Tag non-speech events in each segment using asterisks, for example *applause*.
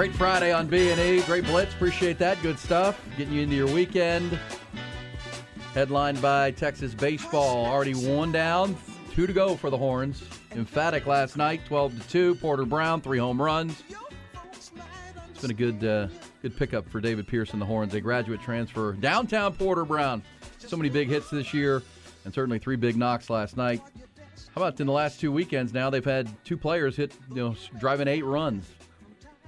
Great Friday on B&E. Great blitz. Appreciate that. Good stuff. Getting you into your weekend. Headlined by Texas baseball. Already one down. Two to go for the Horns. Emphatic last night, 12 to 2. Porter Brown, three home runs. It's been a good uh, good pickup for David Pearson, the Horns. A graduate transfer. Downtown Porter Brown. So many big hits this year, and certainly three big knocks last night. How about in the last two weekends now? They've had two players hit, you know, driving eight runs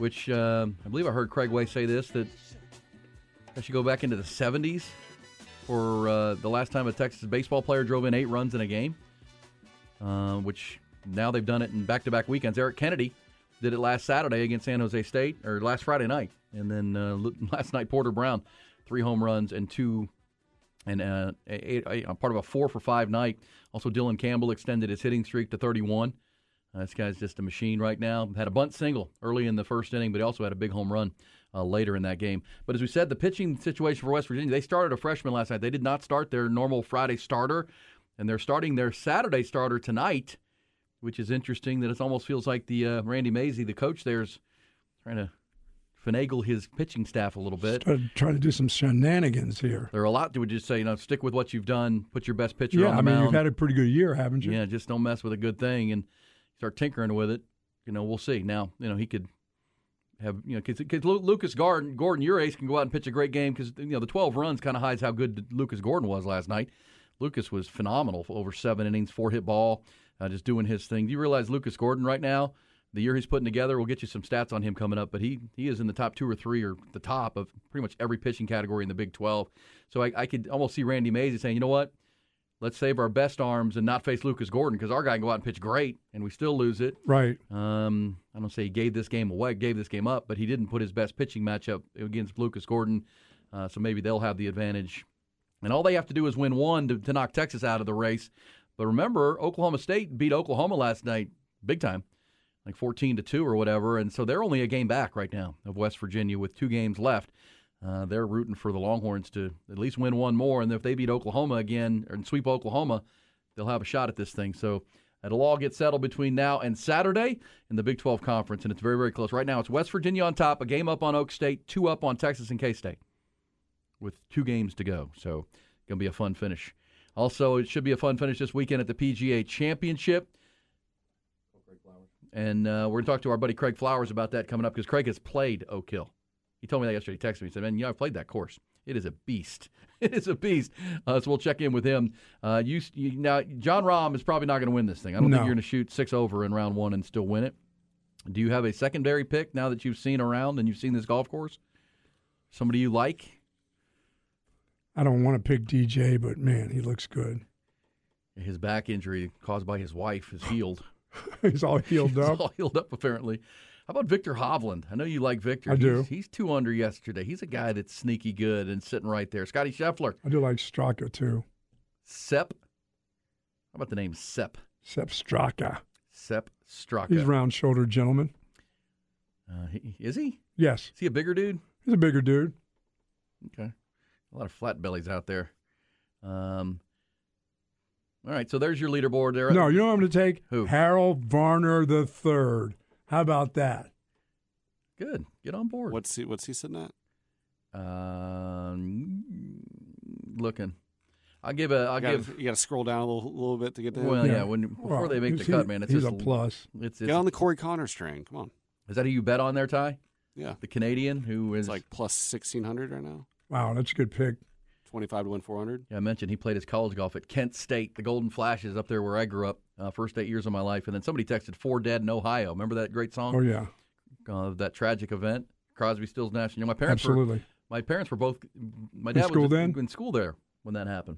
which uh, I believe I heard Craig Way say this that I should go back into the 70s for uh, the last time a Texas baseball player drove in eight runs in a game, uh, which now they've done it in back to back weekends. Eric Kennedy did it last Saturday against San Jose State, or last Friday night. And then uh, *laughs* last night, Porter Brown, three home runs and two. And uh, eight, eight, part of a four for five night. Also, Dylan Campbell extended his hitting streak to 31. Uh, this guy's just a machine right now. Had a bunt single early in the first inning, but he also had a big home run uh, later in that game. But as we said, the pitching situation for West Virginia, they started a freshman last night. They did not start their normal Friday starter, and they're starting their Saturday starter tonight, which is interesting that it almost feels like the uh, Randy Mazey, the coach there's trying to finagle his pitching staff a little bit. Started trying to do some shenanigans here. There are a lot that would just say, you know, stick with what you've done, put your best pitcher yeah, on the I mean, mound. you've had a pretty good year, haven't you? Yeah, just don't mess with a good thing. And start tinkering with it, you know, we'll see. Now, you know, he could have, you know, because Lucas Gordon, Gordon, your ace, can go out and pitch a great game because, you know, the 12 runs kind of hides how good Lucas Gordon was last night. Lucas was phenomenal for over seven innings, four hit ball, uh, just doing his thing. Do you realize Lucas Gordon right now, the year he's putting together, we'll get you some stats on him coming up, but he, he is in the top two or three or the top of pretty much every pitching category in the Big 12. So I, I could almost see Randy Mazey saying, you know what? Let's save our best arms and not face Lucas Gordon because our guy can go out and pitch great and we still lose it. Right. Um, I don't say he gave this game away, gave this game up, but he didn't put his best pitching matchup against Lucas Gordon. Uh, so maybe they'll have the advantage. And all they have to do is win one to, to knock Texas out of the race. But remember, Oklahoma State beat Oklahoma last night, big time, like 14 to 2 or whatever. And so they're only a game back right now of West Virginia with two games left. Uh, they're rooting for the Longhorns to at least win one more, and if they beat Oklahoma again and sweep Oklahoma, they'll have a shot at this thing. So it'll all get settled between now and Saturday in the Big 12 Conference, and it's very, very close. Right now, it's West Virginia on top, a game up on Oak State, two up on Texas and K State, with two games to go. So it's gonna be a fun finish. Also, it should be a fun finish this weekend at the PGA Championship. And uh, we're going to talk to our buddy Craig Flowers about that coming up because Craig has played Oak Hill. He told me that yesterday. He texted me. He said, "Man, you know, I played that course. It is a beast. *laughs* It is a beast." Uh, so we'll check in with him. Uh, you, you, now, Jon Rahm is probably not going to win this thing. I don't No. think you're going to shoot six over in round one and still win it. Do you have a secondary pick now that you've seen around and you've seen this golf course? Somebody you like? I don't want to pick DJ, but man, he looks good. His back injury caused by his wife is healed. *laughs* He's all healed *laughs* He's up. all healed up apparently. How about Viktor Hovland? I know you like Viktor. I do. He's, he's two under yesterday. He's a guy that's sneaky good and sitting right there. Scotty Scheffler. I do like Straka too. Sepp. How about the name Sepp? Sepp Straka. Sepp Straka. He's round shouldered gentleman. Uh, he, is he? Yes. Is he a bigger dude? He's a bigger dude. Okay. A lot of flat bellies out there. Um, all right, so there's your leaderboard there. No, you know what I'm going to take? Who? Harold Varner the third. How about that? Good. Get on board. What's he? What's he sitting at? Um, looking. I'll give a. I'll You gotta, give. you got to scroll down a little, little bit to get there. Well, yeah. Yeah. when before Well, they make the he's- cut, man, it's he's just a plus. It's, get on the Corey Conners train. Come on. is that who you bet on there, Ty? Yeah. The Canadian who is It's like plus 1600 right now. Wow, that's a good pick. 25 to win 400. Yeah, I mentioned he played his college golf at Kent State, the Golden Flashes up there where I grew up, uh, first eight years of my life. And then somebody texted Four Dead in Ohio. Remember that great song? Oh yeah, Uh, that tragic event, Crosby, Stills, Nash. You know, my parents were absolutely. my parents were both. My dad school was then? in school there when that happened.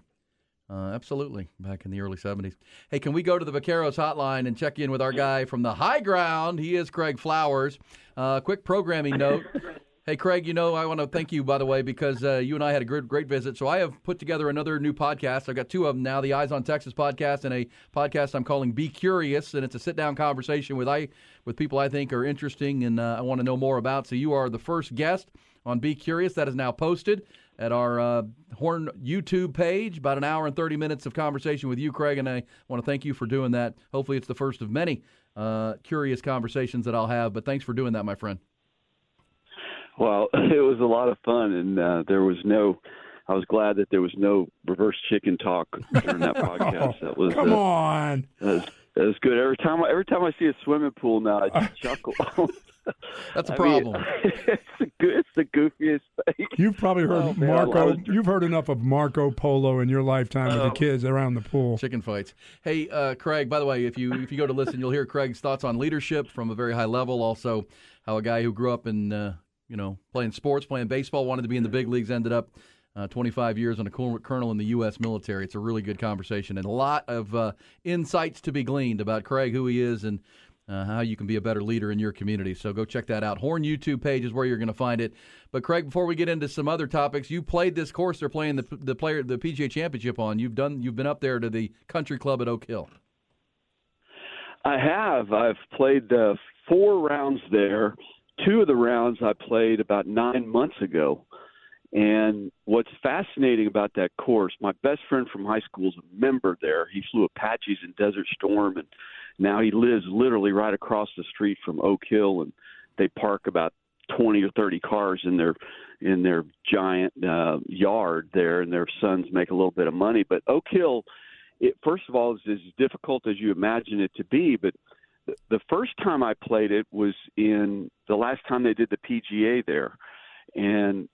Uh, absolutely, back in the early '70s. Hey, can we go to the Vaqueros hotline and check in with our guy from the high ground? He is Craig Flowers. Uh, quick programming note. Hey, Craig, you know, I want to thank you, by the way, because uh, you and I had a great, great visit. So I have put together another new podcast. I've got two of them now the Eyes on Texas podcast and a podcast I'm calling Be Curious. And it's a sit down conversation with, I, with people I think are interesting and uh, I want to know more about. So you are the first guest on Be Curious. That is now posted at our uh, Horn YouTube page. About an hour and 30 minutes of conversation with you, Craig. And I want to thank you for doing that. Hopefully, it's the first of many uh, curious conversations that I'll have. But thanks for doing that, my friend. Well, *laughs* it was a lot of fun, and uh, there was no. I was glad that there was no reverse chicken talk during that *laughs* podcast. That was Come uh, on. that was, that was good. Every time, every time I see a swimming pool now, I just chuckle. *laughs* That's a I mean, problem. it's the good, it's the goofiest thing. You've probably heard Oh, man, Marco. was- You've heard enough of Marco Polo in your lifetime with Oh. the kids around the pool. Chicken fights. Hey, uh, Craig. By the way, if you if you go to listen, you'll hear Craig's thoughts on leadership from a very high level. Also, how a guy who grew up in uh, you know playing sports, playing baseball, wanted to be in the big leagues, ended up uh, 25 years on a col- in the U.S. military. It's a really good conversation and a lot of uh, insights to be gleaned about Craig, who he is, and uh, how you can be a better leader in your community. So go check that out. Horn YouTube page is where you're going to find it. But Craig, before we get into some other topics, you played this course they're playing the the player the PGA Championship on. You've done you've been up there to the Country Club at Oak Hill. I have. I've played uh, four rounds there. Two of the rounds I played about nine months ago. And what's fascinating about that course, my best friend from high school is a member there. He flew Apaches in Desert Storm, and now he lives literally right across the street from Oak Hill. And they park about twenty or thirty cars in their in their giant uh, yard there, and their sons make a little bit of money. But Oak Hill, it first of all is as difficult as you imagine it to be, but the- first time I played it was in the last time they did the PGA there, and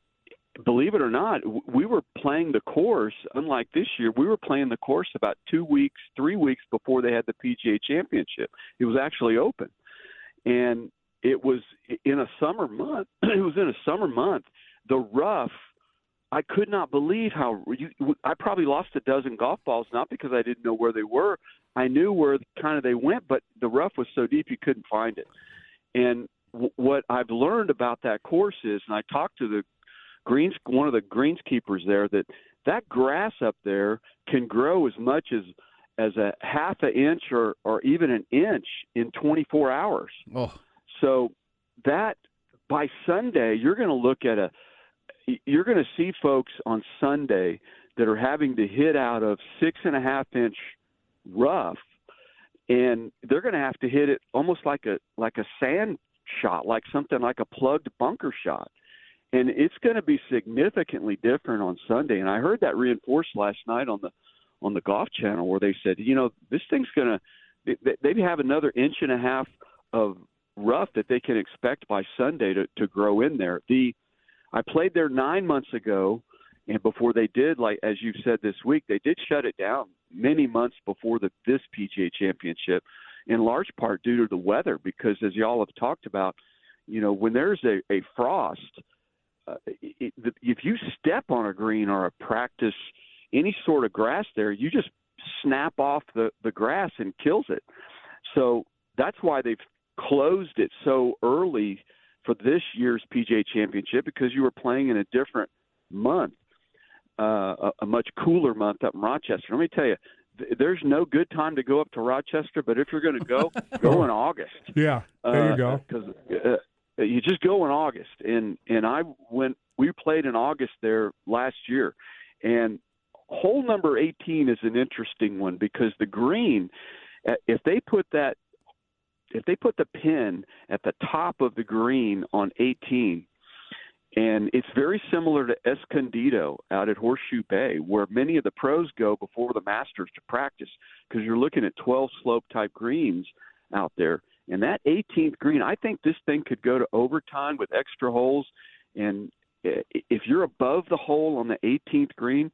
believe it or not, we were playing the course. Unlike this year, we were playing the course about two weeks, three weeks before they had the PGA Championship. It was actually open, and it was in a summer month. *clears throat* it was in a summer month. The rough. I could not believe how you, I probably lost a dozen golf balls, not because I didn't know where they were. I knew where kind of they went, but the rough was so deep you couldn't find it. And w- what I've learned about that course is, and I talked to the greens, one of the greenskeepers there, that that grass up there can grow as much as as a half an inch or or even an inch in 24 hours. Oh, So that by Sunday, you're going to look at a you're going to see folks on Sunday that are having to hit out of six and a half inch rough, and they're going to have to hit it almost like a like a sand shot, like something like a plugged bunker shot, and it's going to be significantly different on Sunday. And I heard that reinforced last night on the on the Golf Channel where they said, you know, this thing's going to they, have another inch and a half of rough that they can expect by Sunday to, to grow in there. The I played there nine months ago, and before they did, like as you said this week, they did shut it down many months before the this PGA Championship, in large part due to the weather. Because as y'all have talked about, you know, when there's a, a frost, uh, it, it, if you step on a green or a practice any sort of grass there, you just snap off the the grass and kills it. So that's why they've closed it so early for this year's PGA Championship because you were playing in a different month, uh, a, a much cooler month up in Rochester. Let me tell you, th- there's no good time to go up to Rochester, but if you're going to go, *laughs* go in August. Yeah, there you go. Because uh, you just go in August, and and I went. We played in August there last year, and hole number 18 is an interesting one because the green, uh, if they put that, if they put the pin at the top of the green on 18, And it's very similar to Escondido out at Horseshoe Bay, where many of the pros go before the Masters to practice because you're looking at 12 slope type greens out there. And that 18th green, I think this thing could go to overtime with extra holes. And if you're above the hole on the 18th green,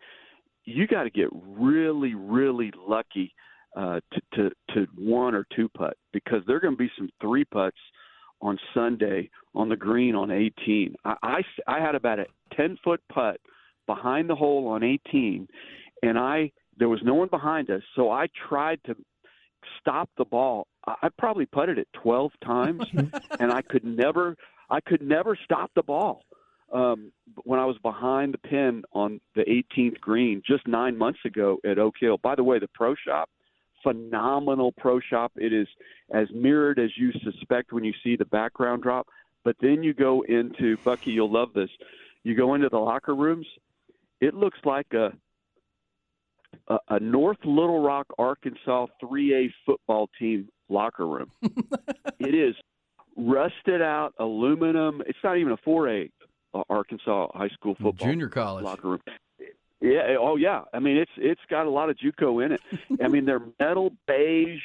you got to get really, really lucky uh, to, to to one or two putt because there are going to be some three putts on Sunday on the green on 18. I, I, I had about a 10 foot putt behind the hole on 18, and I there was no one behind us, so I tried to stop the ball. I probably putted it 12 times, *laughs* and I could never I could never stop the ball. Um, when I was behind the pin on the 18th green just nine months ago at Oak Hill. By the way, the pro shop phenomenal pro shop. It is as mirrored as you suspect when you see the background drop. But then you go into Bucky, you'll love this. You go into the locker rooms. It looks like a a, a North Little Rock, Arkansas 3A football team locker room. *laughs* it is rusted out aluminum. It's not even a 4A uh, Arkansas high school football junior college locker room. Yeah. Oh, yeah. I mean, it's it's got a lot of JUCO in it. *laughs* I mean, they're metal beige,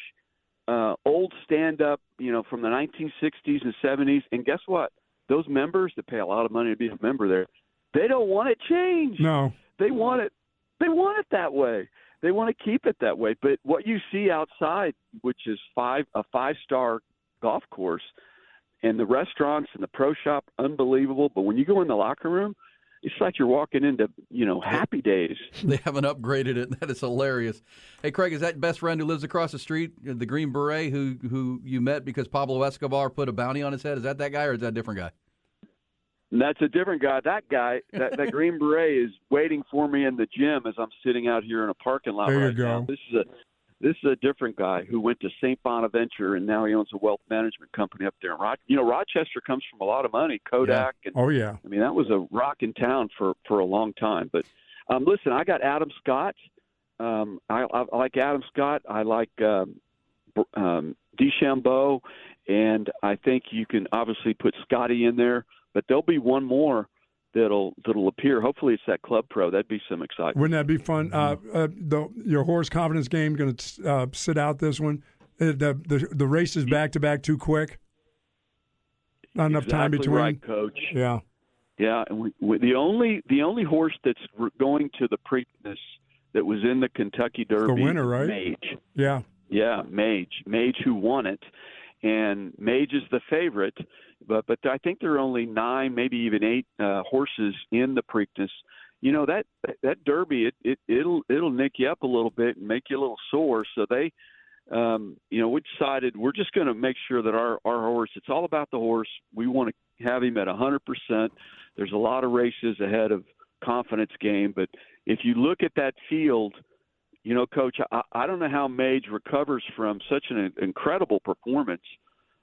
uh, old stand up. You know, from the 1960s and 70s. And guess what? Those members that pay a lot of money to be a member there, they don't want it changed. No, they want it. They want it that way. They want to keep it that way. But what you see outside, which is five a five star golf course, and the restaurants and the pro shop, unbelievable. But when you go in the locker room, it's like you're walking into you know happy days. *laughs* They haven't upgraded it. *laughs* That is hilarious. Hey, Craig, is that best friend who lives across the street, uh, the Green Beret, who who you met because Pablo Escobar put a bounty on his head? Is that that guy, or is that a different guy? That's a different guy. That guy, that, that Green Beret, is waiting for me in the gym as I'm sitting out here in a parking lot there right you go. now. This is a this is a different guy who went to St. Bonaventure and now he owns a wealth management company up there in Rochester. You know, Rochester comes from a lot of money, Kodak. Yeah. And, oh yeah. I mean, that was a rock in town for for a long time. But um, listen, I got Adam Scott. Um, I, I, I like Adam Scott. I like um, um, DeChambeau, and I think you can obviously put Scotty in there. But there'll be one more that'll that'll appear. Hopefully, it's that Club Pro. That'd be some excitement. Wouldn't that be fun? Uh, uh, the, your horse confidence game going to uh, sit out this one. Uh, the the the race is back to back too quick. Not enough exactly time between. Right, Coach. Yeah. Yeah, and we, we, the only the only horse that's going to the Preakness that was in the Kentucky Derby, the winner, right? Mage. Yeah. Yeah, Mage. Mage who won it, and Mage is the favorite. But but I think there are only nine, maybe even eight uh, horses in the Preakness. You know that that Derby, it, it it'll it'll nick you up a little bit and make you a little sore. So they, um, you know, we decided we're just going to make sure that our our horse. It's all about the horse. We want to have him at a hundred percent. There's a lot of races ahead of confidence game, but if you look at that field, you know, Coach, I, I don't know how Mage recovers from such an incredible performance.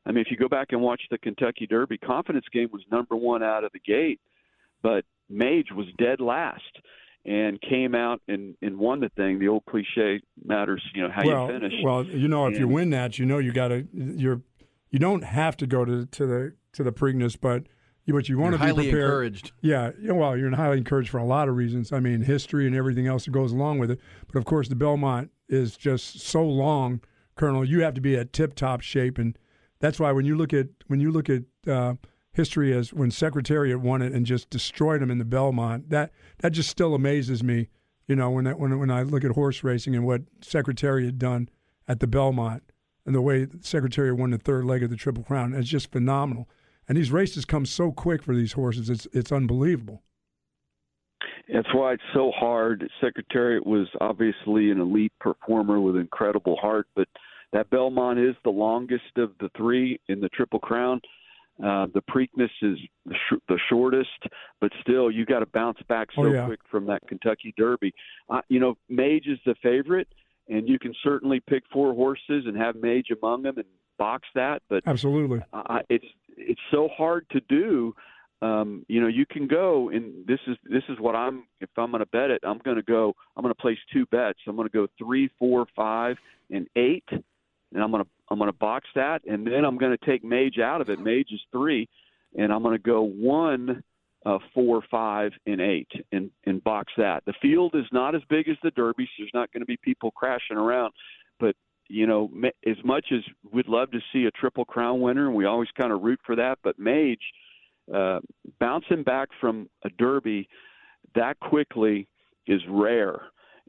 I mean, if you go back and watch the Kentucky Derby, confidence game was number one out of the gate, but Mage was dead last and came out and, and won the thing. The old cliche matters, you know, how well, you finish. Well, you know, if and, you win that, you know, you got to you're you don't have to go to to the to the Preakness, but you, but you want to be highly prepared. encouraged. Yeah, well, you're highly encouraged for a lot of reasons. I mean, history and everything else that goes along with it. But of course, the Belmont is just so long, Colonel. You have to be at tip-top shape, and that's why when you look at when you look at uh, history as when Secretariat won it and just destroyed them in the Belmont, that that just still amazes me. You know, when that, when when I look at horse racing and what Secretariat done at the Belmont and the way Secretariat won the third leg of the Triple Crown, it's just phenomenal. And these races come so quick for these horses; it's it's unbelievable. That's why it's so hard. Secretariat was obviously an elite performer with incredible heart, but that Belmont is the longest of the three in the Triple Crown. Uh, the Preakness is the, sh- the shortest, but still, you got to bounce back so oh, yeah. quick from that Kentucky Derby. Uh, you know, Mage is the favorite, and you can certainly pick four horses and have Mage among them and box that. But absolutely, uh, it's it's so hard to do. Um, you know, you can go, and this is this is what I'm. If I'm going to bet it, I'm going to go. I'm going to place two bets. I'm going to go three, four, five, and eight, and I'm to I'm to box that, and then I'm to take Mage out of it. Mage is three, and I'm to go one, uh, four, five, and eight, and and box that. The field is not as big as the Derby, so there's not going to be people crashing around. But you know, as much as we'd love to see a triple crown winner, and we always kind of root for that, but Mage uh, bouncing back from a Derby that quickly is rare,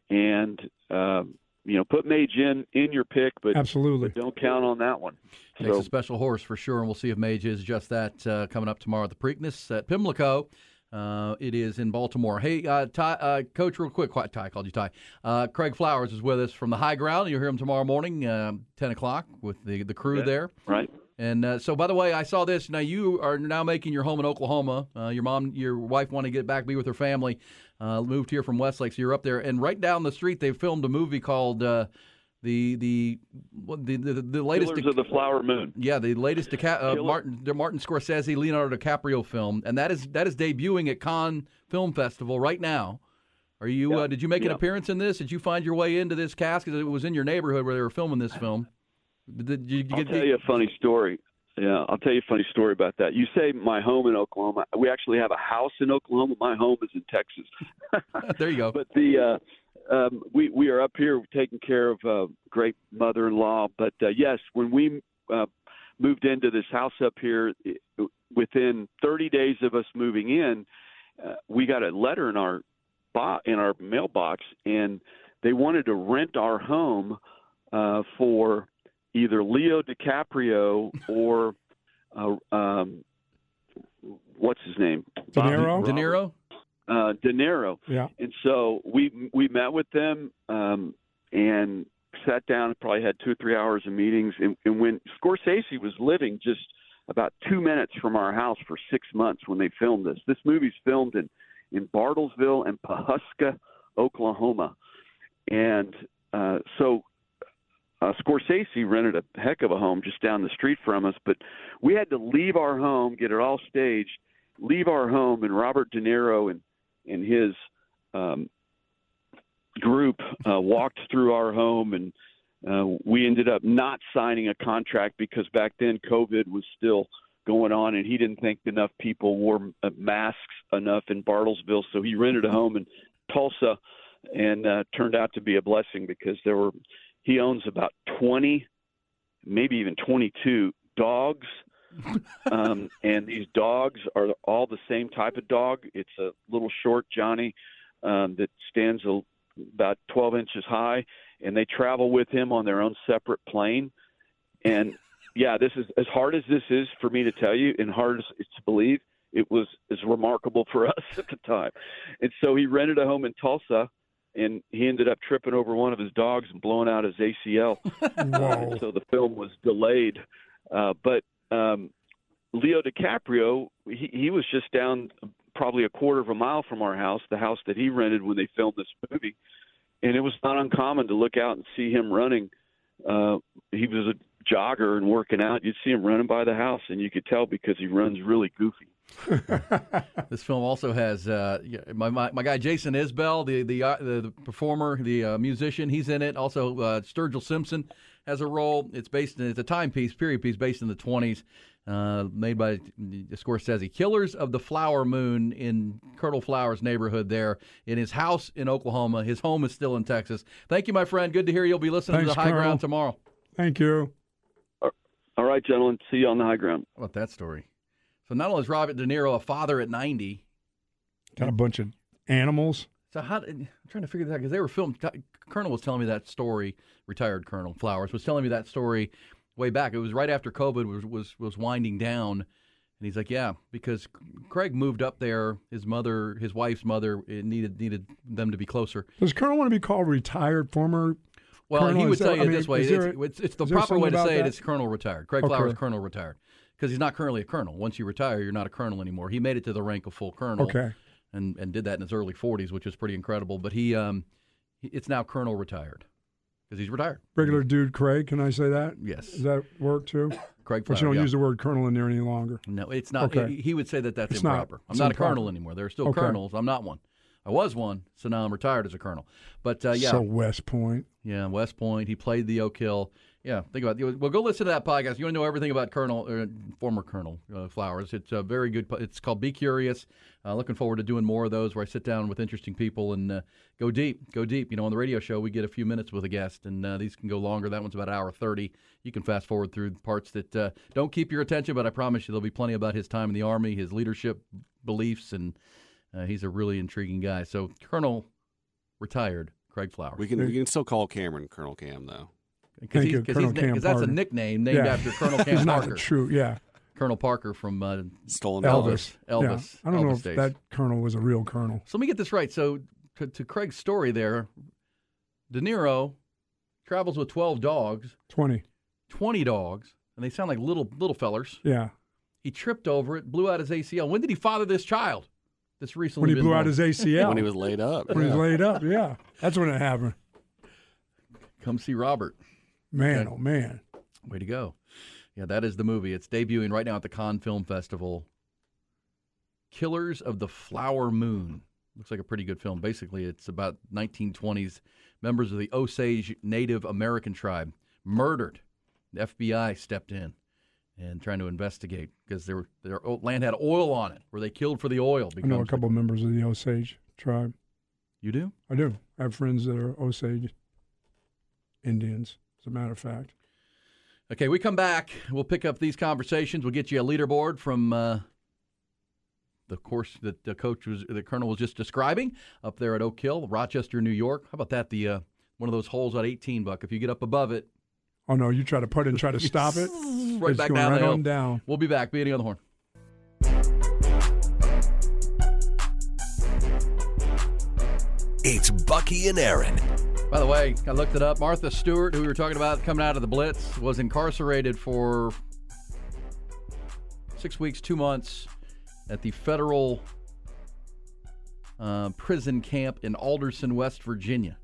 and. Um, you know, put Mage in in your pick, but Absolutely. but don't count on that one. Makes So a special horse for sure, and we'll see if Mage is just that uh, coming up tomorrow at the Preakness at Pimlico. Uh, it is in Baltimore. Hey, uh, Ty, uh, Coach, real quick, quiet, Ty called you Ty. Uh, Craig Flowers is with us from the High Ground. You'll hear him tomorrow morning, um, ten o'clock, with the the crew Yeah. there. right. And uh, so, by the way, I saw this. Now you are now making your home in Oklahoma. Uh, your mom, your wife, want to get back, be with her family. Uh, moved here from Westlake, so you're up there. And right down the street, they filmed a movie called uh, the the what- the the, the latest. Killers of the Flower Moon. Yeah, the latest Dica- uh, Martin Martin Scorsese Leonardo DiCaprio film, and that is that is debuting at Cannes Film Festival right now. Are you? Uh, did you make an appearance in this? Did you find your way into this cast because it was in your neighborhood where they were filming this film? Did, did you, I'll tell you a funny story. Yeah, I'll tell you a funny story about that. You say my home in Oklahoma. We actually have a house in Oklahoma. My home is in Texas. *laughs* there you go. but the uh, um, we we are up here taking care of uh, great mother-in-law. But uh, yes, when we uh, moved into this house up here, it, within 30 days of us moving in, uh, we got a letter in our bo- in our mailbox, and they wanted to rent our home uh, for either Leo DiCaprio or uh, um, what's his name? De Niro? De Niro. Uh, De Niro. Yeah. And so we we met with them um, and sat down. and Probably had two or three hours of meetings. And, and when Scorsese was living just about two minutes from our house for six months when they filmed this. This movie's filmed in in Bartlesville and Pawhuska, Oklahoma, and uh, so uh, Scorsese rented a heck of a home just down the street from us. But we had to leave our home, get it all staged, leave our home, and Robert De Niro and and his um, group uh, *laughs* walked through our home, and uh, we ended up not signing a contract because back then COVID was still going on, and he didn't think enough people wore uh, masks enough in Bartlesville, so he rented a home in Tulsa, and uh, turned out to be a blessing because there were he owns about twenty, maybe even twenty-two dogs *laughs* um, and these dogs are all the same type of dog. It's a little short Johnny um, that stands a, about 12 inches high, and they travel with him on their own separate plane. And yeah, this is as hard as this is for me to tell you, and hard as it's to believe. It was as remarkable for *laughs* us at the time, and so he rented a home in Tulsa, and he ended up tripping over one of his dogs and blowing out his ACL. *laughs* Whoa. so the film was delayed. Uh, but um, Leo DiCaprio, he, he was just down probably a quarter of a mile from our house, the house that he rented when they filmed this movie, and it was not uncommon to look out and see him running. Uh, he was a jogger and working out. You'd see him running by the house, and you could tell because he runs really goofy. *laughs* This film also has uh, my, my my guy Jason Isbell, the the uh, the, the performer, the uh, musician. He's in it. Also, uh, Sturgill Simpson has a role. It's based in it's a timepiece, period piece based in the twenties, uh, made by Scorsese. Killers of the Flower Moon in Colonel Flowers neighborhood there in his house in Oklahoma. His home is still in Texas. Thank you, my friend. Good to hear you'll be listening Thanks, to the High Colonel. Ground tomorrow. Thank you. All right, gentlemen. See you on the high ground. How about that story? So not only is Robert De Niro a father at ninety. Got a bunch of animals. So how? I'm trying to figure that out because they were filmed. Colonel was telling me that story. Retired Colonel Flowers was telling me that story way back. It was right after COVID was was was winding down, and he's like, "Yeah, because Craig moved up there. His mother, his wife's mother, it needed needed them to be closer. Does Colonel want to be called retired former? Well, Colonel, he would is that- tell you I it mean, this way. is It's, it's, it's the proper way to say it. It's Colonel retired. Craig Okay. Flowers, Colonel retired, because he's not currently a colonel. Once you retire, you're not a colonel anymore. He made it to the rank of full colonel. Okay. and and did that in his early 40s, which was pretty incredible. But he, um, it's now Colonel retired because he's retired. Regular dude Craig, can I say that? Yes. Does that work too? *coughs* Craig But Flowers. you don't yeah. use the word colonel in there any longer. No, it's not. Okay. He, he would say that that's It's not. improper. I'm It's not a improper. colonel anymore. There are still Okay. colonels. I'm not one. I was one, so now I'm retired as a colonel. But uh, yeah, So West Point. yeah, West Point. He played the Oak Hill, Yeah, think about it. Well, go listen to that podcast. You want to know everything about Colonel, uh, former Colonel uh, Flowers. It's a very good. It's called Be Curious. Uh, looking forward to doing more of those where I sit down with interesting people and uh, go deep. Go deep. You know, on the radio show we get a few minutes with a guest, and uh, these can go longer. That one's about an hour thirty. You can fast forward through parts that uh, don't keep your attention, but I promise you there'll be plenty about his time in the army, his leadership beliefs, and uh, he's a really intriguing guy. So, Colonel retired Craig Flowers. We can we can still call Cameron Colonel Cam though. Because Thank you, Colonel Cam that's a nickname named Yeah. after Colonel *laughs* Cam It's not Parker. true. Yeah, Colonel Parker from uh, Stolen Elvis. Elvis. Yeah. I don't know if days. that colonel was a real colonel. So let me get this right. So to, to Craig's story there, De Niro travels with 12 dogs, Twenty. 20 dogs, and they sound like little little fellers. Yeah. He tripped over it, blew out his ACL. When did he father this child? That's recently When he blew out his ACL. when he was laid up. When he was laid up. Yeah. That's when it happened. Come see Robert. Man, Okay. oh man. Way to go. Yeah, that is the movie. It's debuting right now at the Cannes Film Festival. Killers of the Flower Moon. Looks like a pretty good film. Basically, it's about 1920s members of the Osage Native American tribe murdered. The FBI stepped in and trying to investigate because their their land had oil on it, where they killed for the oil. I know a couple couple members of the Osage tribe. You do? I do. I have friends that are Osage Indians, as a matter of fact. Okay, we come back. We'll pick up these conversations. We'll get you a leaderboard from uh, the course that the coach was, the colonel was just describing up there at Oak Hill, Rochester, New York. How about that? The uh, one of those holes at 18 buck. If you get up above it, Oh no, you try to put it and try to stop it. *laughs* right it's back going down right the on down. We'll be back. Beating on the horn. It's Bucky and Aaron. By the way, I looked it up. Martha Stewart, who we were talking about coming out of the Blitz, was incarcerated for six weeks, two months at the federal uh, prison camp in Alderson, West Virginia.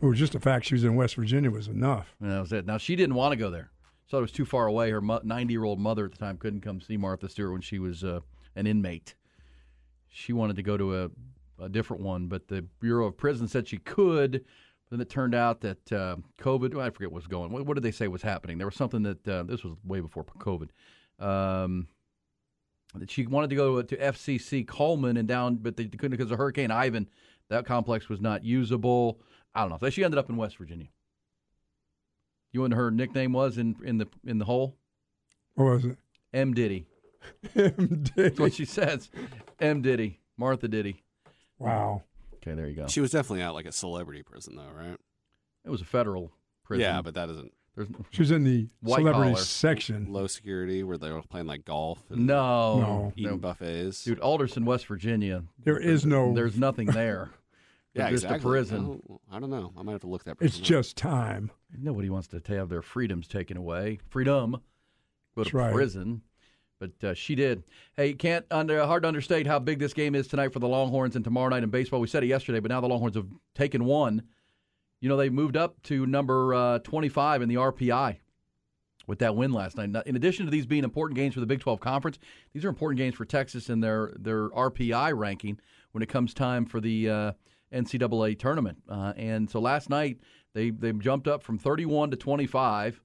Was just the fact she was in West Virginia was enough. And that was it. Now, she didn't want to go there. So it was too far away. Her 90 year old mother at the time couldn't come see Martha Stewart when she was uh, an inmate. She wanted to go to a, a different one, but the Bureau of Prisons said she could. But then it turned out that uh, COVID, I forget what was going what, what did they say was happening? There was something that, uh, this was way before COVID. Um, that she wanted to go to FCC Coleman and down, but they couldn't because of Hurricane Ivan. That complex was not usable. I don't know. So she ended up in West Virginia. You know what her nickname was in in the in the hole? What was it? M Diddy. *laughs* M Diddy. That's what she says. M Diddy. Martha Diddy. Wow. Okay, there you go. She was definitely at like a celebrity prison though, right? It was a federal prison. Yeah, but that isn't There's She was in the White celebrity collar. section. low security where they were playing like golf and no, No. eating no. buffets. Dude, Alderson, West Virginia. There is no. There's nothing there. *laughs* yeah, just exactly. a prison. I don't, I don't know. I might have to look that. It's person up. just time. Nobody wants to have their freedoms taken away. Freedom. Go That's to right. prison. But uh, she did. Hey, can't under hard to understate how big this game is tonight for the Longhorns and tomorrow night in baseball. We said it yesterday, but now the Longhorns have taken one. You know, they moved up to number uh, 25 in the RPI with that win last night. Now, In addition to these being important games for the Big 12 Conference, these are important games for Texas in their, their RPI ranking when it comes time for the uh, NCAA tournament. Uh, and so last night, they, they jumped up from 31 to 25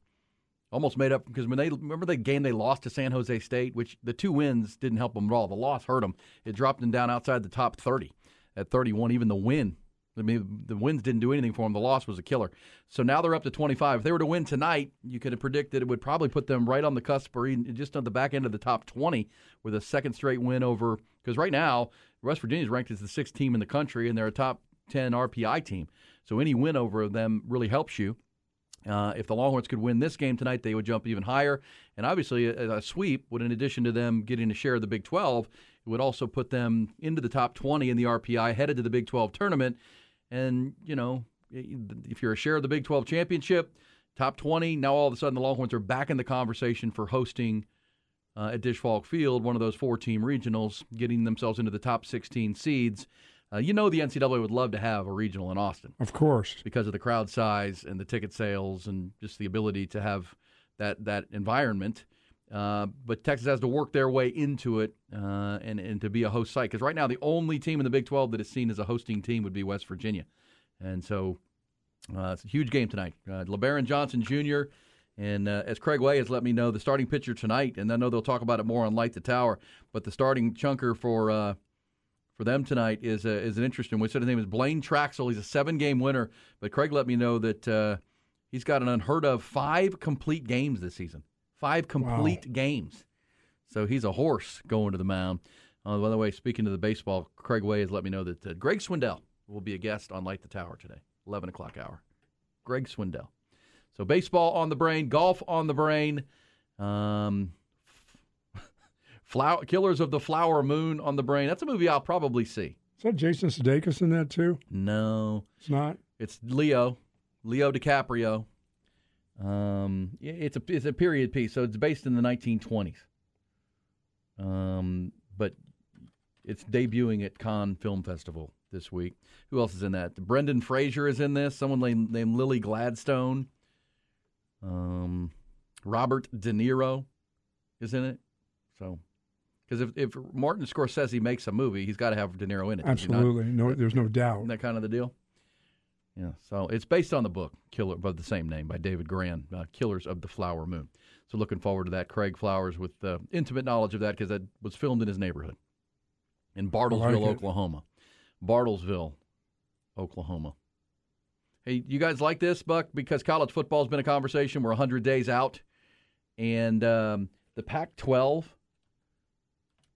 almost made up because when they remember the game they lost to San Jose State, which the two wins didn't help them at all. The loss hurt them. It dropped them down outside the top 30 at 31. Even the win, I mean, the wins didn't do anything for them. The loss was a killer. So now they're up to 25. If they were to win tonight, you could have predicted it would probably put them right on the cusp or even just on the back end of the top 20 with a second straight win over. Because right now, West Virginia is ranked as the sixth team in the country, and they're a top 10 RPI team. So any win over them really helps you. Uh, if the Longhorns could win this game tonight, they would jump even higher. And obviously, a, a sweep would, in addition to them getting a share of the Big 12, it would also put them into the top 20 in the RPI, headed to the Big 12 tournament. And, you know, if you're a share of the Big 12 championship, top 20, now all of a sudden the Longhorns are back in the conversation for hosting uh, at Disch-Falk Field, one of those four team regionals, getting themselves into the top 16 seeds. Uh, you know, the NCAA would love to have a regional in Austin Of course. because of the crowd size and the ticket sales and just the ability to have that that environment. Uh, but Texas has to work their way into it uh, and and to be a host site because right now the only team in the Big 12 that is seen as a hosting team would be West Virginia, and so Uh, it's a huge game tonight. Uh, LeBaron Johnson Jr. And uh, as Craig Way has let me know, the starting pitcher tonight, and I know they'll talk about it more on Light the Tower, but the starting chunker for uh, for them tonight is uh, is an interesting one. Said his name is Blaine Traxel. He's a seven game winner, but Craig let me know that uh, he's got an unheard of five complete games this season. Five complete Wow. games. So he's a horse going to the mound. Uh, by the way, speaking to the baseball, Craig Way has let me know that uh, Greg Swindell will be a guest on Light the Tower today, 11 o'clock hour. Greg Swindell. So baseball on the brain, golf on the brain, um, *laughs* flower, Killers of the Flower Moon on the brain. That's a movie I'll probably see. Is that Jason Sudeikis in that too? No, It's not. it's Leo, Leo DiCaprio. Um, it's a it's a period piece, so it's based in the 1920s. Um, but it's debuting at Cannes Film Festival this week. Who else is in that? Brendan Fraser is in this. Someone named, named Lily Gladstone. Um, Robert De Niro is in it. So, because if, if Martin Scorsese makes a movie, he's got to have De Niro in it. does he not? Absolutely. No, there's no doubt. Isn't that kind of the deal? Yeah. So it's based on the book Killer of the same name by David Grann, uh, Killers of the Flower Moon. So looking forward to that. Craig Flowers with uh, intimate knowledge of that because that was filmed in his neighborhood in Bartlesville, it. Oklahoma. Bartlesville, Oklahoma. Hey, you guys like this, Buck? Because college football's been a conversation. We're 100 days out. And um, the Pac 12,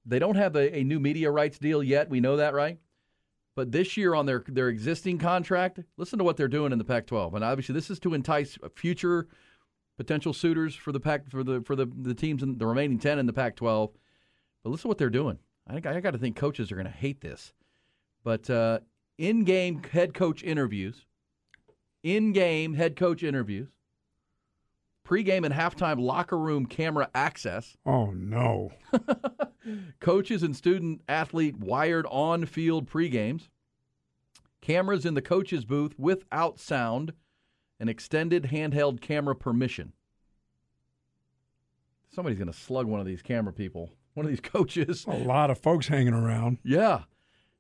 they don't have a, a new media rights deal yet. We know that, right? But this year on their their existing contract, listen to what they're doing in the Pac-12. And obviously, this is to entice future potential suitors for the Pac for the for the, the teams in the remaining ten in the Pac-12. But listen to what they're doing. I I got to think coaches are going to hate this. But uh, in-game head coach interviews, in-game head coach interviews, pre-game and halftime locker room camera access. Oh no. *laughs* Coaches and student athlete wired on field pregames, cameras in the coach's booth without sound, and extended handheld camera permission. Somebody's going to slug one of these camera people, one of these *laughs* coaches. A lot of folks hanging around. Yeah.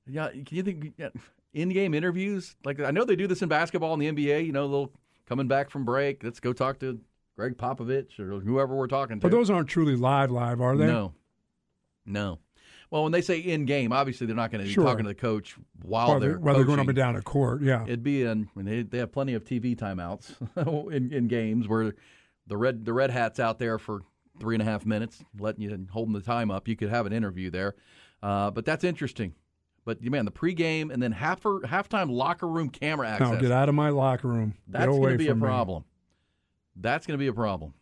Yeah. Can you think yeah, in game interviews? Like, I know they do this in basketball in the NBA, you know, they'll coming back from break. Let's go talk to Gregg Popovich or whoever we're talking to. But those aren't truly live, live, are they? No, no. Well, when they say in game, obviously they're not going to be Sure. talking to the coach while While they're while they're going up and down the court. Yeah. It'd be in. I mean, they they have plenty of TV timeouts *laughs* in, in games where the red the red hats out there for three and a half minutes, letting you and holding the time up. You could have an interview there, uh, but that's interesting. But man, the pregame and then half for, halftime locker room camera access. Now get out of my locker room. That's going to be a from me. problem. That's going to be a problem.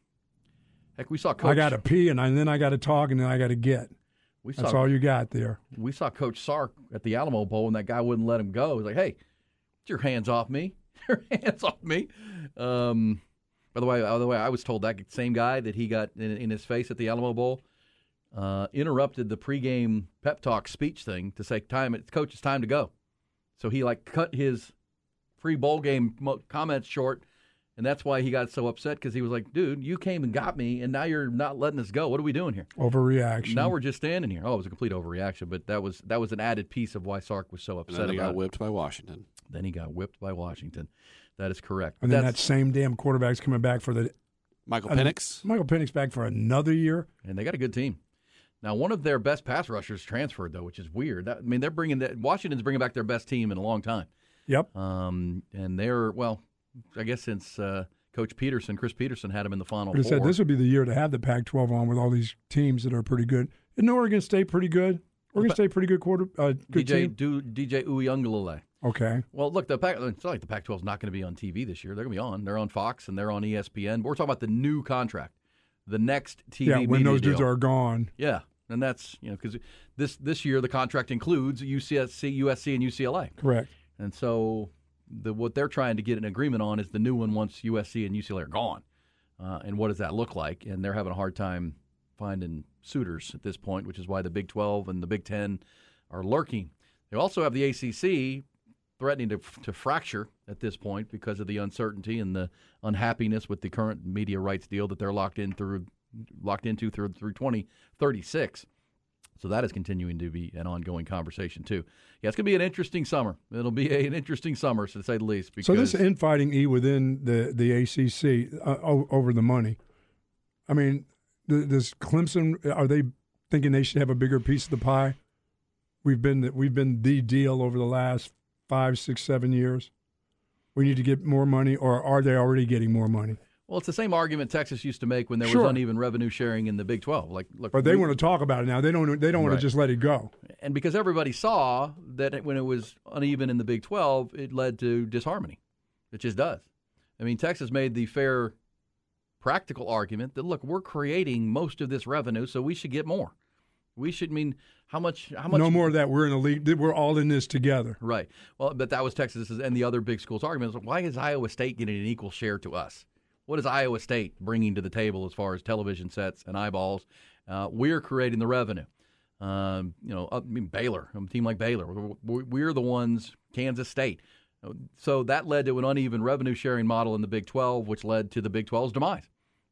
Heck, we saw Coach. I got to pee and, I, and then I got to talk and then I got to get. we That's all you got there. we saw Coach Sark at the Alamo Bowl, and that guy wouldn't let him go. He's like, "Hey, get your hands off me! *laughs* Your hands off me!" Um, by the way, by the way, I was told that same guy that he got in, in his face at the Alamo Bowl uh, interrupted the pregame pep talk speech thing to say, "Time, it's coach, it's time to go." So he like cut his free bowl game mo- comments short. And that's why he got so upset because he was like, dude, you came and got me, and now you're not letting us go. What are we doing here? Overreaction. Now we're just standing here. Oh, it was a complete overreaction, but that was that was an added piece of why Sark was so And upset then they about got it. whipped by Washington. Then he got whipped by Washington. That is correct. and then that same damn quarterback's coming back for the Michael and Penix. Michael Penix back for another year. and they got a good team. Now, one of their best pass rushers transferred though, which is weird. That, I mean, they're bringing that Washington's bringing back their best team in a long time. Yep. Um, and they're well, I guess since uh, Coach Petersen, Chris Petersen, had him in the final But said this would be the year to have the Pac-12 on with all these teams that are pretty good. Isn't Oregon State pretty good? Oregon State pretty good quarter, uh, good DJ team. Du, DJ Uiagalelei. Okay. Well, look, the Pac, it's not like the Pac-12 is not going to be on TV this year. They're going to be on. They're on Fox and they're on ESPN. But we're talking about the new contract, the next TV. yeah, when those dudes are gone. Yeah, and that's you know because this this year the contract includes UCSC, USC, and UCLA, Correct. and so the what they're trying to get an agreement on is the new one once USC and UCLA are gone, uh, and what does that look like? And they're having a hard time finding suitors at this point, which is why the Big 12 and the Big 10 are lurking. They also have the ACC threatening to, to fracture at this point because of the uncertainty and the unhappiness with the current media rights deal that they're locked in through locked into through through 2036. So that is continuing to be an ongoing conversation too. Yeah, it's going to be an interesting summer. It'll be a, an interesting summer, to say the least. Because So this infighting e within the the ACC uh, over the money. I mean, does Clemson are they thinking they should have a bigger piece of the pie? We've been the, we've been the deal over the last five, six, seven years. We need to get more money, or are they already getting more money? Well, it's the same argument Texas used to make when there Sure. was uneven revenue sharing in the Big 12. Like, look, But they we- want to talk about it now. They don't. They don't want to just let it go. and because everybody saw that when it was uneven in the Big 12, it led to disharmony. It just does. I mean, Texas made the fair, practical argument that look, we're creating most of this revenue, so we should get more. We should mean how much? How much? No more of that. We're in the league. We're all in this together. Right. Well, but that was Texas and the other big schools' arguments. Why is Iowa State getting an equal share to us? What is Iowa State bringing to the table as far as television sets and eyeballs? Uh, we're creating the revenue. Um, you know, I mean Baylor, a team like Baylor, we're, we're the ones. Kansas State. So that led to an uneven revenue sharing model in the Big 12, which led to the Big 12's demise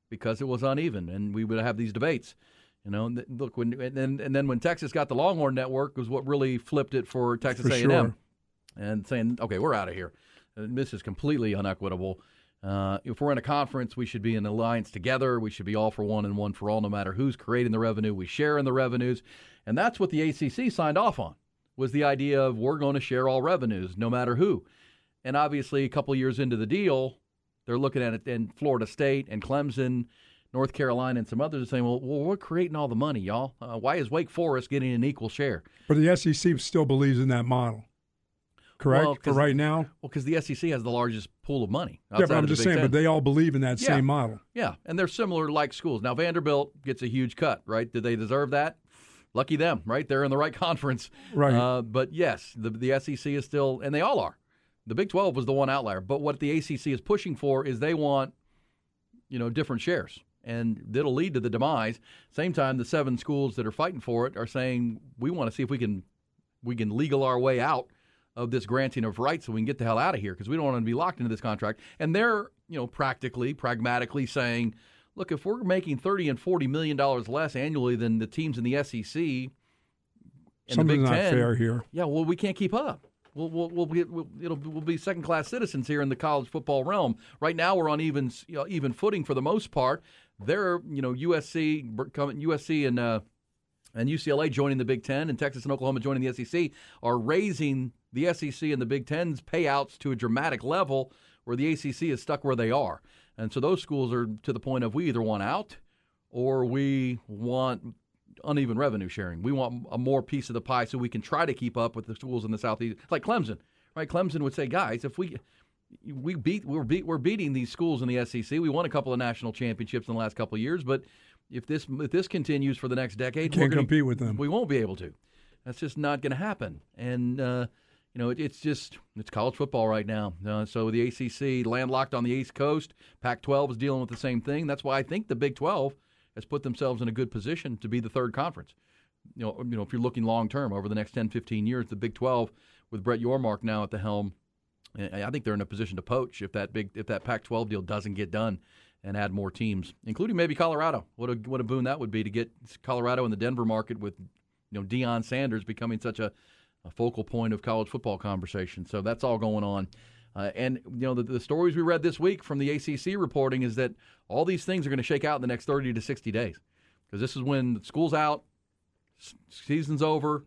because it was uneven, and we would have these debates. You know, and look when and then, and then when Texas got the Longhorn Network was what really flipped it for Texas For A&M, sure. and saying, okay, we're out of here. And this is completely unequitable. Uh, if we're in a conference, we should be in alliance together. We should be all for one and one for all, no matter who's creating the revenue. We share in the revenues, and that's what the ACC signed off on. Was the idea of we're going to share all revenues, no matter who. And obviously, a couple years into the deal, they're looking at it in Florida State and Clemson, North Carolina, and some others are saying, well, we're creating all the money, y'all. Uh, why is Wake Forest getting an equal share? But the SEC still believes in that model. Correct Well, for right now. Well, because the SEC has the largest pool of money. Yeah, but I'm just saying. But they all believe in that Yeah. same model. Yeah, and they're similar like schools. Now Vanderbilt gets a huge cut, right? Did they deserve that? Lucky them, right? They're in the right *laughs* conference. Right. Uh, but yes, the the SEC is still, and they all are. The Big 12 was the one outlier. But what the ACC is pushing for is they want, you know, different shares, and that'll lead to the demise. Same time, the seven schools that are fighting for it are saying we want to see if we can we can legal our way out of this granting of rights so we can get the hell out of here because we don't want to be locked into this contract. And they're, you know, practically, pragmatically saying, look, if we're making 30 and 40 million dollars less annually than the teams in the SEC and the Something's Big not Ten, fair here. yeah, well, we can't keep up. We'll, we'll, we'll, be, we'll, it'll, we'll be second class citizens here in the college football realm. Right now, we're on even you know, even footing for the most part. They're you know USC coming USC and uh, and UCLA joining the Big Ten and Texas and Oklahoma joining the SEC are raising the SEC and the Big Ten's payouts to a dramatic level where the ACC is stuck where they are. And so those schools are to the point of we either want out or we want uneven revenue sharing. We want a more piece of the pie so we can try to keep up with the schools in the southeast, like Clemson. Right? Clemson would say, guys, if we we beat we're beat we're beating these schools in the SEC. We won a couple of national championships in the last couple of years, but if this if this continues for the next decade, Can't we're gonna, compete with them. We won't be able to. That's just not going to happen. And uh, you know, it, it's just it's college football right now. Uh, so the ACC landlocked on the East Coast. Pac-12 is dealing with the same thing. That's why I think the Big 12 has put themselves in a good position to be the third conference. You know, you know, if you're looking long term over the next 10, 15 years, the Big 12 with Brett Yormark now at the helm, I I think they're in a position to poach if that big if that Pac-12 deal doesn't get done and add more teams, including maybe Colorado. What a what a boon that would be to get Colorado in the Denver market with you know Deion Sanders becoming such a, a focal point of college football conversation. So that's all going on. Uh, and you know the, the stories we read this week from the ACC reporting is that all these things are going to shake out in the next 30 to 60 days because this is when school's out, season's over,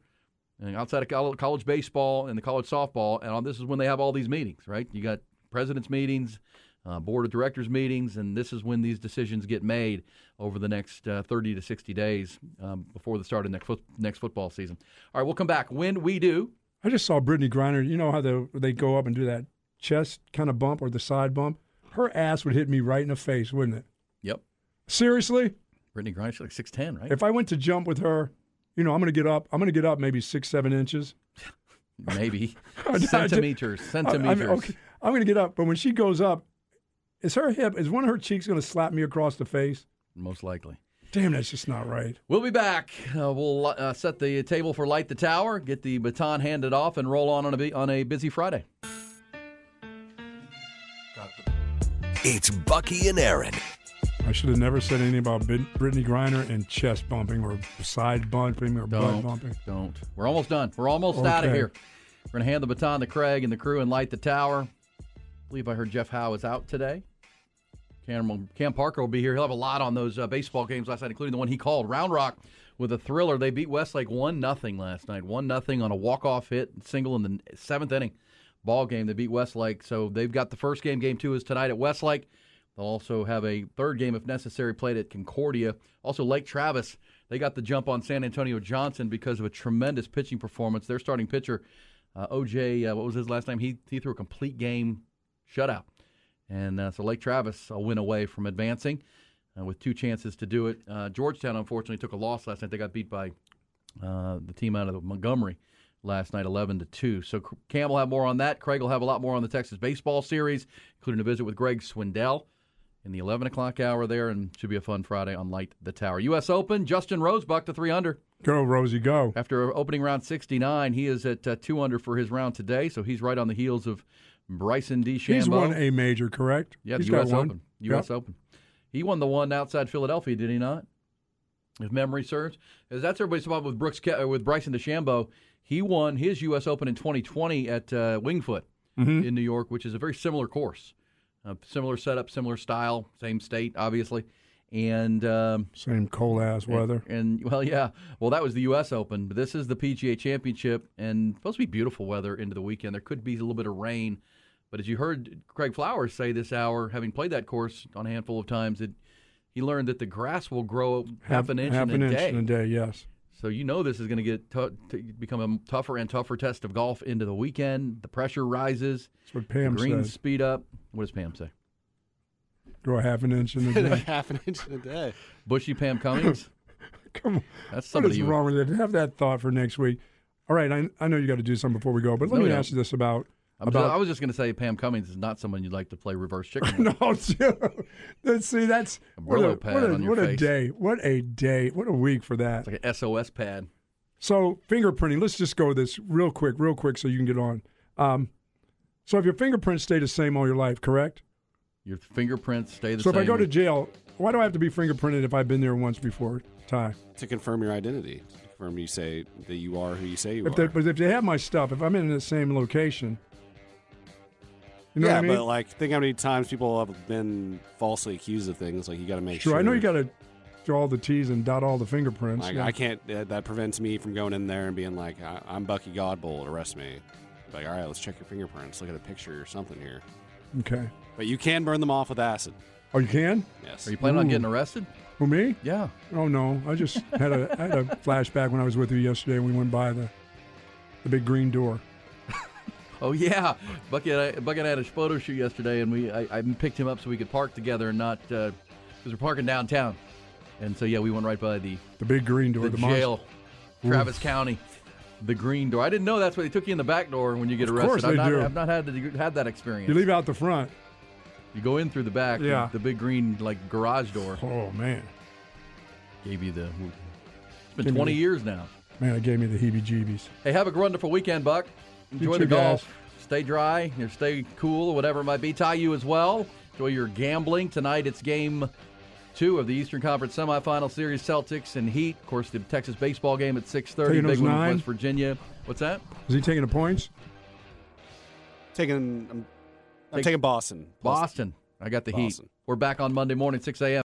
and outside of college baseball and the college softball, and all, this is when they have all these meetings, right? You got presidents' meetings, uh, board of directors meetings, and this is when these decisions get made over the next uh, 30 to 60 days um, before the start of next, foot, next football season. All right, we'll come back. When we do, I just saw Brittney Griner. You know how they they go up and do that chest kind of bump or the side bump. Her ass would hit me right in the face, wouldn't it? yep, Seriously, Brittney Griner, she's like 6'10, right? if I went to jump with her, you know, I'm going to get up. I'm going to get up maybe six, seven inches. *laughs* Maybe. *laughs* Did- centimeters, I- I centimeters. mean, okay, I'm going to get up, but when she goes up, is her hip? Is one of her cheeks going to slap me across the face? Most likely. Damn, that's just not right. We'll be back. Uh, we'll uh, set the table for Light the Tower, get the baton handed off, and roll on on a, on a busy Friday. It's Bucky and Aaron. I should have never said anything about Brittney Griner and chest bumping or side bumping or butt Don't. bumping. Don't. We're almost done. We're almost out of here. We're going to hand the baton to Craig and the crew and light the tower. I believe I heard Jeff Howe is out today. Cam, Cam Parker will be here. He'll have a lot on those uh, baseball games last night, including the one he called Round Rock with a thriller. They beat Westlake one nothing last night. One nothing on a walk off hit single in the seventh inning ball game. They beat Westlake, so they've got the first game. Game two is tonight at Westlake. They'll also have a third game, if necessary, played at Concordia. Also, Lake Travis, they got the jump on San Antonio Johnson because of a tremendous pitching performance. Their starting pitcher, uh, OJ, uh, what was his last name? He, he threw a complete game shutout. And uh, so Lake Travis a win away from advancing uh, with two chances to do it. Uh, Georgetown, unfortunately, took a loss last night. They got beat by uh, the team out of Montgomery last night, 11 to 2. So Cam will have more on that. Craig will have a lot more on the Texas baseball series, including a visit with Greg Swindell in the 11 o'clock hour there, and should be a fun Friday on Light the Tower. U.S. Open, Justin Rose back to 3 under. Go, Rosie, go. After opening round 69, he is at uh, 2 under for his round today, so he's right on the heels of Bryson DeChambeau. He's won a major, correct? Yeah, He's the got U.S. Open. U.S. Yep. Open. He won the one outside Philadelphia, did he not? If memory serves, as that's everybody's about with Brooks with Bryson DeChambeau. He won his U.S. Open in 2020 at uh, Winged Foot Mm-hmm. in New York, which is a very similar course, uh, similar setup, similar style, same state, obviously, and um, Same cold ass weather. and well, yeah. Well, that was the U.S. Open, but this is the PGA Championship, and supposed to be beautiful weather into the weekend. There could be a little bit of rain, but as you heard Craig Flowers say this hour, having played that course on a handful of times, it, he learned that the grass will grow half, an inch half in an a inch day. in a day. Yes. So you know this is going to get tou- to become a tougher and tougher test of golf into the weekend. The pressure rises. That's what The Pam greens says. speed up. What does Pam say? Grow a half an inch in a *laughs* day. Half an inch in a day. Bushy Pam *laughs* Cummings. Come on. That's What somebody is you wrong with it? Have that thought for next week. All right, I, I know you got to do something before we go, but let No, me ask you this about I'm about just- I was just going to say Pam Cummings is not someone you'd like to play reverse chicken. *laughs* with. no, dude. Let's see. That's A what a, pad what a, on your what a face. day. What a day. What a week for that. It's like an SOS pad. So fingerprinting. Let's just go this real quick, real quick, so you can get on. Um, so if your fingerprints stay the same all your life, correct? Your fingerprints stay the so same. So if I go to jail, why do I have to be fingerprinted if I've been there once before? Ty. To confirm your identity. To confirm you say that you are who you say you If are. they, but if they have my stuff, if I'm in the same location, you know yeah, what I mean? but like, think how many times people have been falsely accused of things. Like, you got to make sure, sure. I know you got to draw all the T's and dot all the fingerprints. Like, yeah. I can't. That, that prevents me from going in there and being like, I, "I'm Bucky Godbolt. Arrest me." Like, all right, let's check your fingerprints. Look at a picture or something here. Okay. But you can burn them off with acid. Oh, you can? Yes. Are you planning on getting arrested? Who me? Yeah. Oh no, I just *laughs* had a I had a flashback when I was with you yesterday. and We went by the the big green door. *laughs* Oh yeah, Bucky and I, Bucky and I had a photo shoot yesterday, and we I, I picked him up so we could park together and not uh, because we're parking downtown, and so yeah, we went right by the The big green door. the, The, monster- jail, Travis County, the green door. I didn't know that's why they took you in the back door when you get Of arrested. course I've they not, do. I've not had to, had that experience. You leave out the front. You go in through the back. Yeah. The big green like garage door Oh man, gave you the. It's been Give me 20 the- years now. man, it gave me the heebie-jeebies. Hey, have a wonderful weekend, Buck. Enjoy the too, guys. golf. Stay dry. Know, stay cool, or whatever it might be. Tie you as well. Enjoy your gambling tonight. It's game two of the Eastern Conference semifinal series. Celtics and Heat. Of course, the Texas baseball game at six thirty. Taking Big those one with? West Virginia. What's that? Is he taking the points? Taking. I'm, I'm Take- taking Boston. Plus- Boston. I got the Heat. We're back on Monday morning, six a.m.